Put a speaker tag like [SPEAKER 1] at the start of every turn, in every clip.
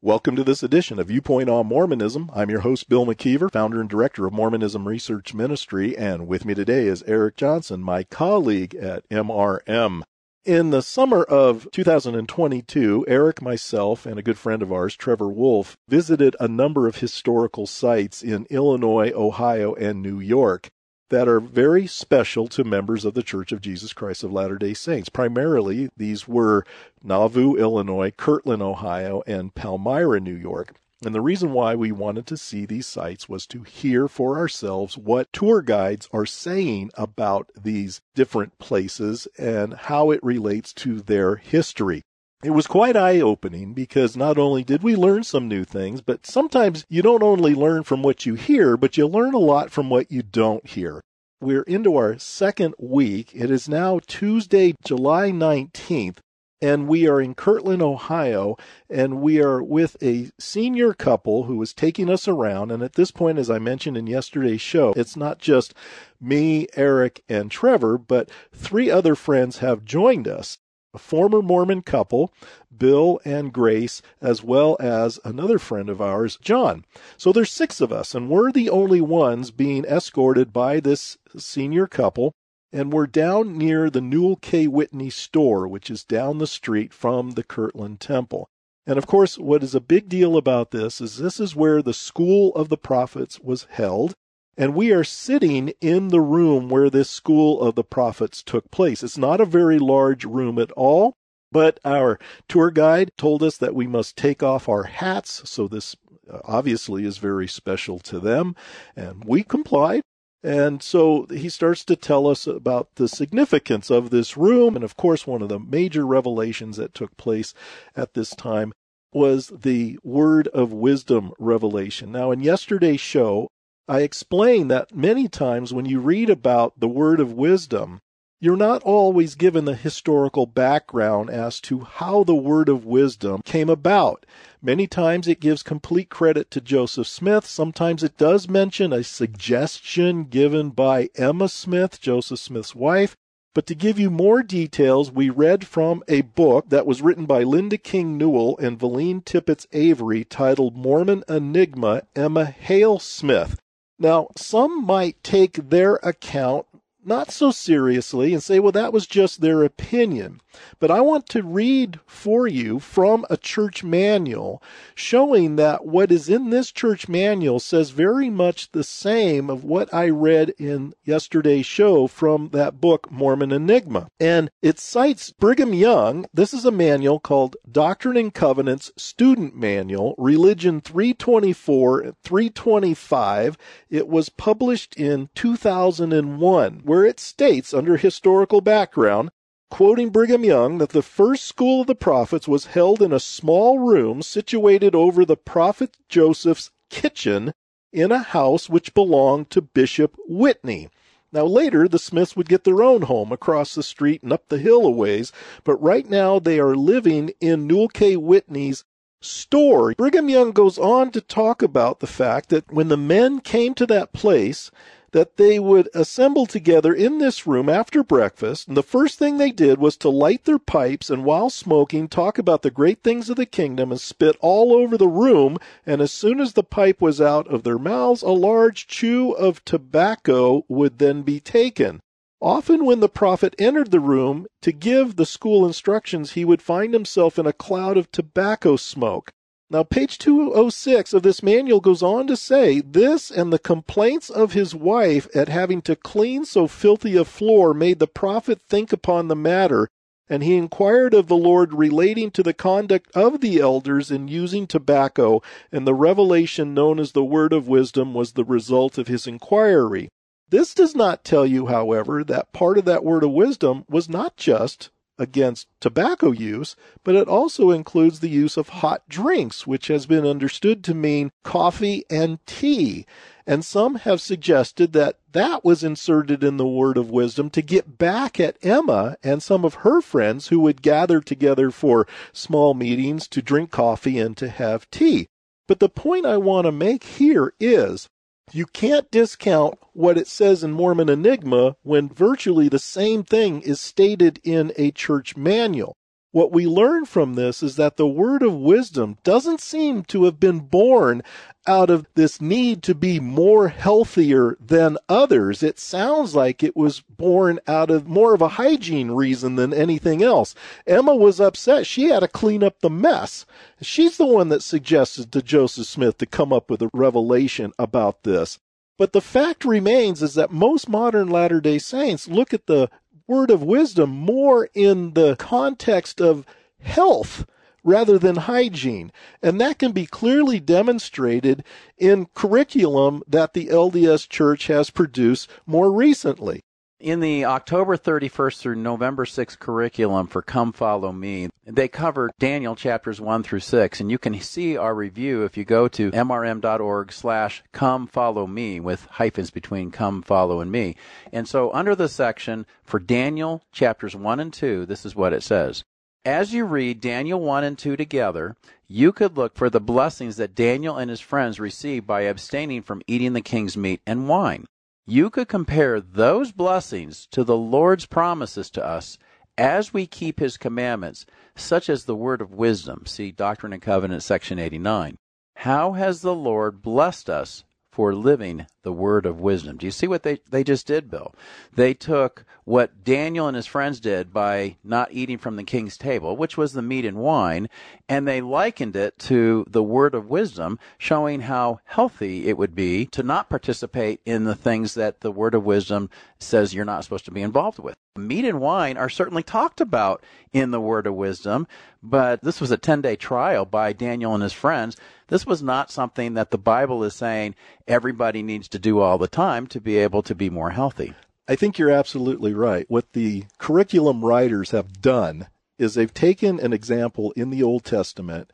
[SPEAKER 1] Welcome to this edition of Viewpoint on Mormonism. I'm your host, Bill McKeever, founder and director of Mormonism Research Ministry, and with me today is Eric Johnson, my colleague at MRM. In the summer of 2022, Eric, myself, and a good friend of ours, Trevor Wolf, visited a number of historical sites in Illinois, Ohio, and New York that are very special to members of the Church of Jesus Christ of Latter day Saints. Primarily, these were Nauvoo, Illinois, Kirtland, Ohio, and Palmyra, New York. And the reason why we wanted to see these sites was to hear for ourselves what tour guides are saying about these different places and how it relates to their history. It was quite eye opening because not only did we learn some new things, but sometimes you don't only learn from what you hear, but you learn a lot from what you don't hear. We're into our second week. It is now Tuesday, July 19th, and we are in Kirtland, Ohio, and we are with a senior couple who is taking us around. And at this point, as I mentioned in yesterday's show, it's not just me, Eric, and Trevor, but three other friends have joined us a former Mormon couple, Bill and Grace, as well as another friend of ours, John. So there's six of us, and we're the only ones being escorted by this senior couple. And we're down near the Newel K. Whitney store, which is down the street from the Kirtland Temple. And of course, what is a big deal about this is this is where the School of the Prophets was held. And we are sitting in the room where this school of the prophets took place. It's not a very large room at all, but our tour guide told us that we must take off our hats. So this uh, obviously is very special to them. And we complied. And so he starts to tell us about the significance of this room. And of course, one of the major revelations that took place at this time was the word of wisdom revelation. Now, in yesterday's show, I explain that many times when you read about the word of wisdom, you're not always given the historical background as to how the word of wisdom came about. Many times it gives complete credit to Joseph Smith. Sometimes it does mention a suggestion given by Emma Smith, Joseph Smith's wife. But to give you more details, we read from a book that was written by Linda King Newell and Valeen Tippett Avery titled Mormon Enigma, Emma Hale Smith. Now, some might take their account not so seriously and say, well, that was just their opinion. But I want to read for you from a church manual showing that what is in this church manual says very much the same of what I read in yesterday's show from that book, Mormon Enigma. And it cites Brigham Young. This is a manual called Doctrine and Covenants Student Manual, Religion 324 325. It was published in 2001, where it states under historical background quoting Brigham Young, that the first school of the prophets was held in a small room situated over the prophet Joseph's kitchen in a house which belonged to Bishop Whitney. Now, later, the Smiths would get their own home across the street and up the hill a ways, but right now they are living in Newel K. Whitney's store. Brigham Young goes on to talk about the fact that when the men came to that place, that they would assemble together in this room after breakfast, and the first thing they did was to light their pipes and while smoking talk about the great things of the kingdom and spit all over the room, and as soon as the pipe was out of their mouths, a large chew of tobacco would then be taken. Often, when the prophet entered the room to give the school instructions, he would find himself in a cloud of tobacco smoke. Now, page 206 of this manual goes on to say this and the complaints of his wife at having to clean so filthy a floor made the prophet think upon the matter, and he inquired of the Lord relating to the conduct of the elders in using tobacco, and the revelation known as the word of wisdom was the result of his inquiry. This does not tell you, however, that part of that word of wisdom was not just against tobacco use, but it also includes the use of hot drinks, which has been understood to mean coffee and tea. And some have suggested that that was inserted in the word of wisdom to get back at Emma and some of her friends who would gather together for small meetings to drink coffee and to have tea. But the point I want to make here is you can't discount what it says in Mormon Enigma when virtually the same thing is stated in a church manual. What we learn from this is that the word of wisdom doesn't seem to have been born out of this need to be more healthier than others. It sounds like it was born out of more of a hygiene reason than anything else. Emma was upset. She had to clean up the mess. She's the one that suggested to Joseph Smith to come up with a revelation about this. But the fact remains is that most modern Latter day Saints look at the word of wisdom more in the context of health rather than hygiene. And that can be clearly demonstrated in curriculum that the LDS Church has produced more recently.
[SPEAKER 2] In the October 31st through November 6th curriculum for Come Follow Me, they cover Daniel chapters 1 through 6, and you can see our review if you go to mrm.org slash come follow me with hyphens between come follow and me. And so under the section for Daniel chapters 1 and 2, this is what it says. As you read Daniel 1 and 2 together, you could look for the blessings that Daniel and his friends received by abstaining from eating the king's meat and wine you could compare those blessings to the Lord's promises to us as we keep his commandments, such as the word of wisdom. See Doctrine and Covenants, section 89. How has the Lord blessed us for living the word of wisdom. Do you see what they, they just did, Bill? They took what Daniel and his friends did by not eating from the king's table, which was the meat and wine, and they likened it to the word of wisdom, showing how healthy it would be to not participate in the things that the word of wisdom says you're not supposed to be involved with. Meat and wine are certainly talked about in the word of wisdom, but this was a 10 day trial by Daniel and his friends. This was not something that the Bible is saying everybody needs to do all the time to be able to be more healthy.
[SPEAKER 1] I think you're absolutely right. What the curriculum writers have done is they've taken an example in the Old Testament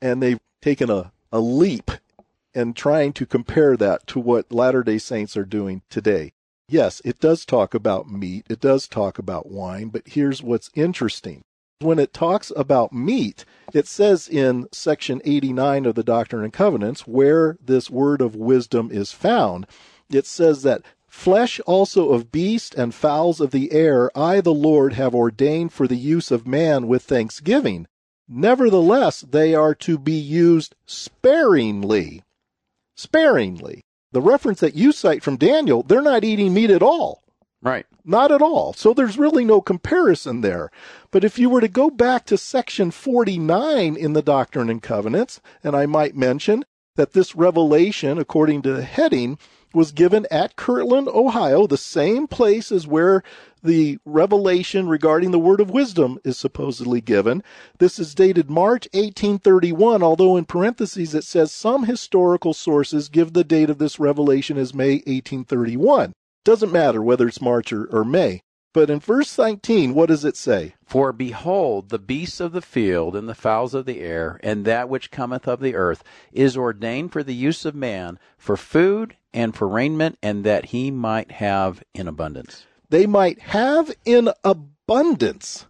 [SPEAKER 1] and they've taken a, a leap and trying to compare that to what Latter day Saints are doing today. Yes, it does talk about meat, it does talk about wine, but here's what's interesting. When it talks about meat, it says in section 89 of the Doctrine and Covenants where this word of wisdom is found. It says that Flesh also of beast and fowls of the air I, the Lord, have ordained for the use of man with thanksgiving. Nevertheless, they are to be used sparingly. Sparingly. The reference that you cite from Daniel, they're not eating meat at all.
[SPEAKER 2] Right.
[SPEAKER 1] Not at all. So there's really no comparison there. But if you were to go back to section 49 in the Doctrine and Covenants, and I might mention that this revelation, according to the heading, was given at Kirtland, Ohio, the same place as where the revelation regarding the word of wisdom is supposedly given. This is dated March 1831, although in parentheses it says some historical sources give the date of this revelation as May 1831. Doesn't matter whether it's March or, or May. But in verse 19, what does it say?
[SPEAKER 2] For behold, the beasts of the field and the fowls of the air, and that which cometh of the earth, is ordained for the use of man, for food and for raiment, and that he might have in abundance.
[SPEAKER 1] They might have in abundance.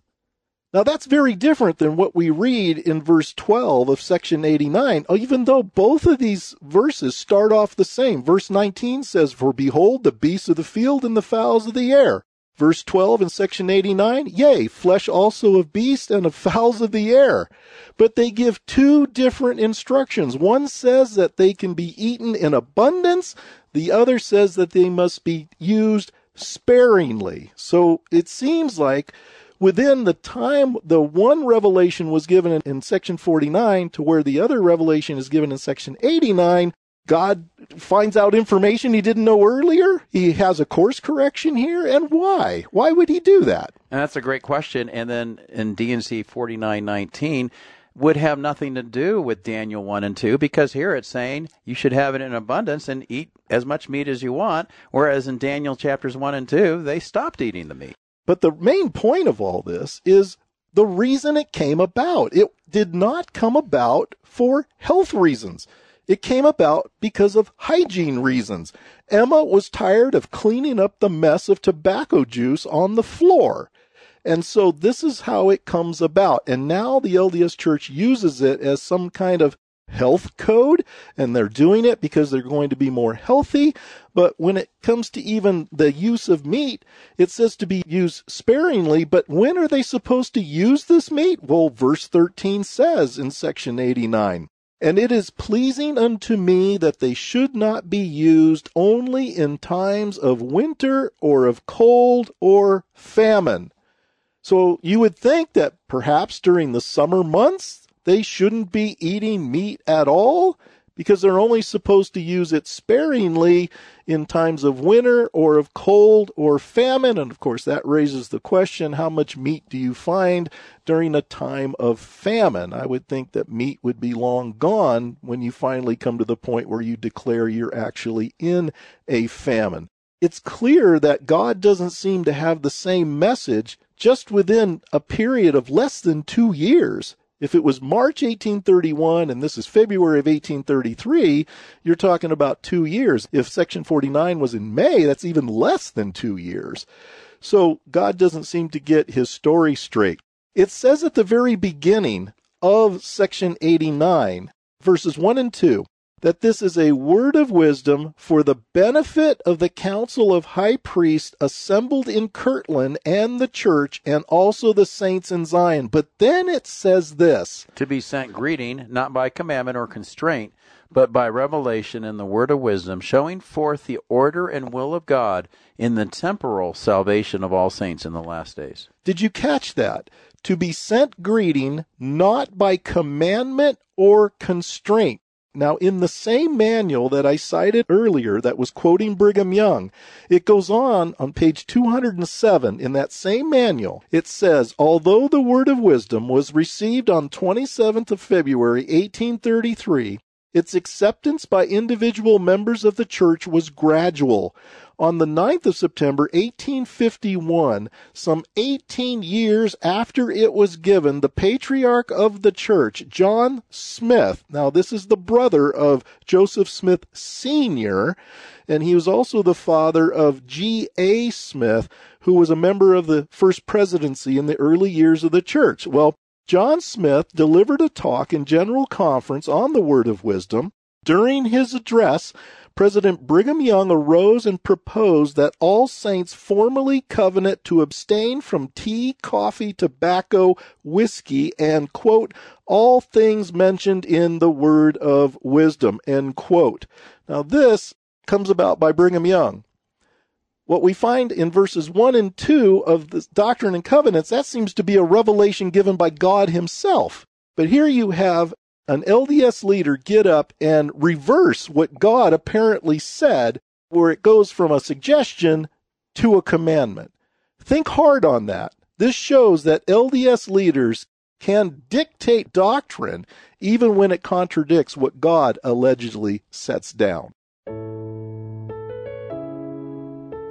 [SPEAKER 1] Now that's very different than what we read in verse 12 of section 89, even though both of these verses start off the same. Verse 19 says, For behold, the beasts of the field and the fowls of the air. Verse 12 in section 89, yea, flesh also of beast and of fowls of the air. But they give two different instructions. One says that they can be eaten in abundance. The other says that they must be used sparingly. So it seems like within the time the one revelation was given in, in section 49 to where the other revelation is given in section 89, God finds out information he didn't know earlier? He has a course correction here? And why? Why would he do that?
[SPEAKER 2] And that's a great question. And then in D&C 4919, would have nothing to do with Daniel 1 and 2 because here it's saying you should have it in abundance and eat as much meat as you want, whereas in Daniel chapters 1 and 2, they stopped eating the meat.
[SPEAKER 1] But the main point of all this is the reason it came about. It did not come about for health reasons. It came about because of hygiene reasons. Emma was tired of cleaning up the mess of tobacco juice on the floor. And so this is how it comes about. And now the LDS Church uses it as some kind of health code and they're doing it because they're going to be more healthy. But when it comes to even the use of meat, it says to be used sparingly. But when are they supposed to use this meat? Well, verse 13 says in section 89. And it is pleasing unto me that they should not be used only in times of winter or of cold or famine. So you would think that perhaps during the summer months they shouldn't be eating meat at all because they're only supposed to use it sparingly in times of winter or of cold or famine. And of course, that raises the question how much meat do you find during a time of famine? I would think that meat would be long gone when you finally come to the point where you declare you're actually in a famine. It's clear that God doesn't seem to have the same message just within a period of less than two years. If it was March 1831 and this is February of 1833, you're talking about two years. If Section 49 was in May, that's even less than two years. So God doesn't seem to get his story straight. It says at the very beginning of Section 89, verses 1 and 2, that this is a word of wisdom for the benefit of the council of high priests assembled in Kirtland and the church and also the saints in Zion. But then it says this
[SPEAKER 2] To be sent greeting, not by commandment or constraint, but by revelation in the word of wisdom, showing forth the order and will of God in the temporal salvation of all saints in the last days.
[SPEAKER 1] Did you catch that? To be sent greeting, not by commandment or constraint. Now, in the same manual that I cited earlier that was quoting Brigham Young, it goes on on page 207 in that same manual. It says, although the word of wisdom was received on 27th of February 1833, its acceptance by individual members of the church was gradual. On the 9th of September 1851, some 18 years after it was given, the patriarch of the church, John Smith, now this is the brother of Joseph Smith Sr., and he was also the father of G.A. Smith, who was a member of the first presidency in the early years of the church. Well, John Smith delivered a talk in General Conference on the Word of Wisdom. During his address, President Brigham Young arose and proposed that all saints formally covenant to abstain from tea, coffee, tobacco, whiskey, and, quote, all things mentioned in the word of wisdom, end quote. Now, this comes about by Brigham Young. What we find in verses 1 and 2 of the Doctrine and Covenants, that seems to be a revelation given by God Himself. But here you have an LDS leader get up and reverse what God apparently said, where it goes from a suggestion to a commandment. Think hard on that. This shows that LDS leaders can dictate doctrine even when it contradicts what God allegedly sets down.